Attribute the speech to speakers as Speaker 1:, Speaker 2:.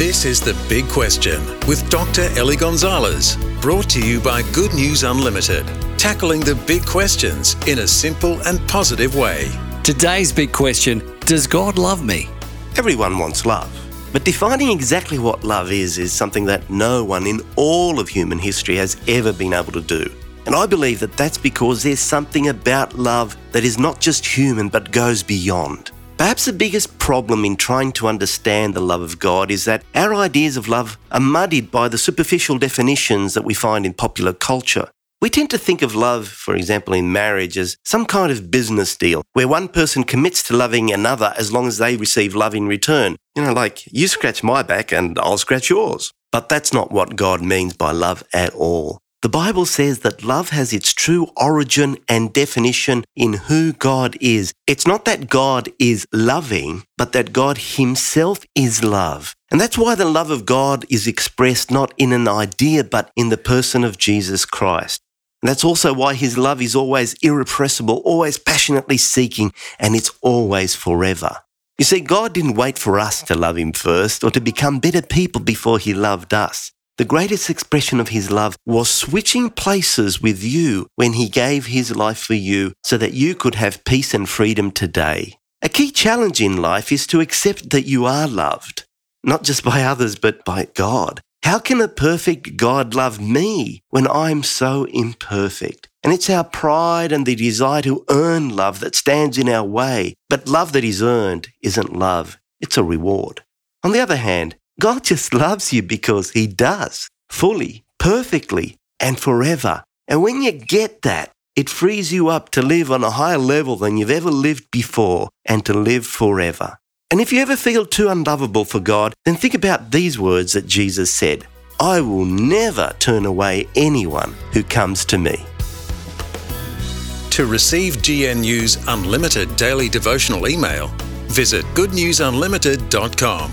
Speaker 1: This is The Big Question with Dr. Ellie Gonzalez, brought to you by Good News Unlimited, tackling the big questions in a simple and positive way.
Speaker 2: Today's big question Does God love me?
Speaker 3: Everyone wants love. But defining exactly what love is is something that no one in all of human history has ever been able to do. And I believe that that's because there's something about love that is not just human but goes beyond. Perhaps the biggest problem in trying to understand the love of God is that our ideas of love are muddied by the superficial definitions that we find in popular culture. We tend to think of love, for example, in marriage, as some kind of business deal where one person commits to loving another as long as they receive love in return. You know, like you scratch my back and I'll scratch yours. But that's not what God means by love at all. The Bible says that love has its true origin and definition in who God is. It's not that God is loving, but that God Himself is love. And that's why the love of God is expressed not in an idea, but in the person of Jesus Christ. And that's also why His love is always irrepressible, always passionately seeking, and it's always forever. You see, God didn't wait for us to love Him first or to become better people before He loved us. The greatest expression of his love was switching places with you when he gave his life for you so that you could have peace and freedom today. A key challenge in life is to accept that you are loved, not just by others, but by God. How can a perfect God love me when I'm so imperfect? And it's our pride and the desire to earn love that stands in our way. But love that is earned isn't love, it's a reward. On the other hand, God just loves you because He does, fully, perfectly, and forever. And when you get that, it frees you up to live on a higher level than you've ever lived before and to live forever. And if you ever feel too unlovable for God, then think about these words that Jesus said I will never turn away anyone who comes to me.
Speaker 1: To receive GNU's unlimited daily devotional email, visit goodnewsunlimited.com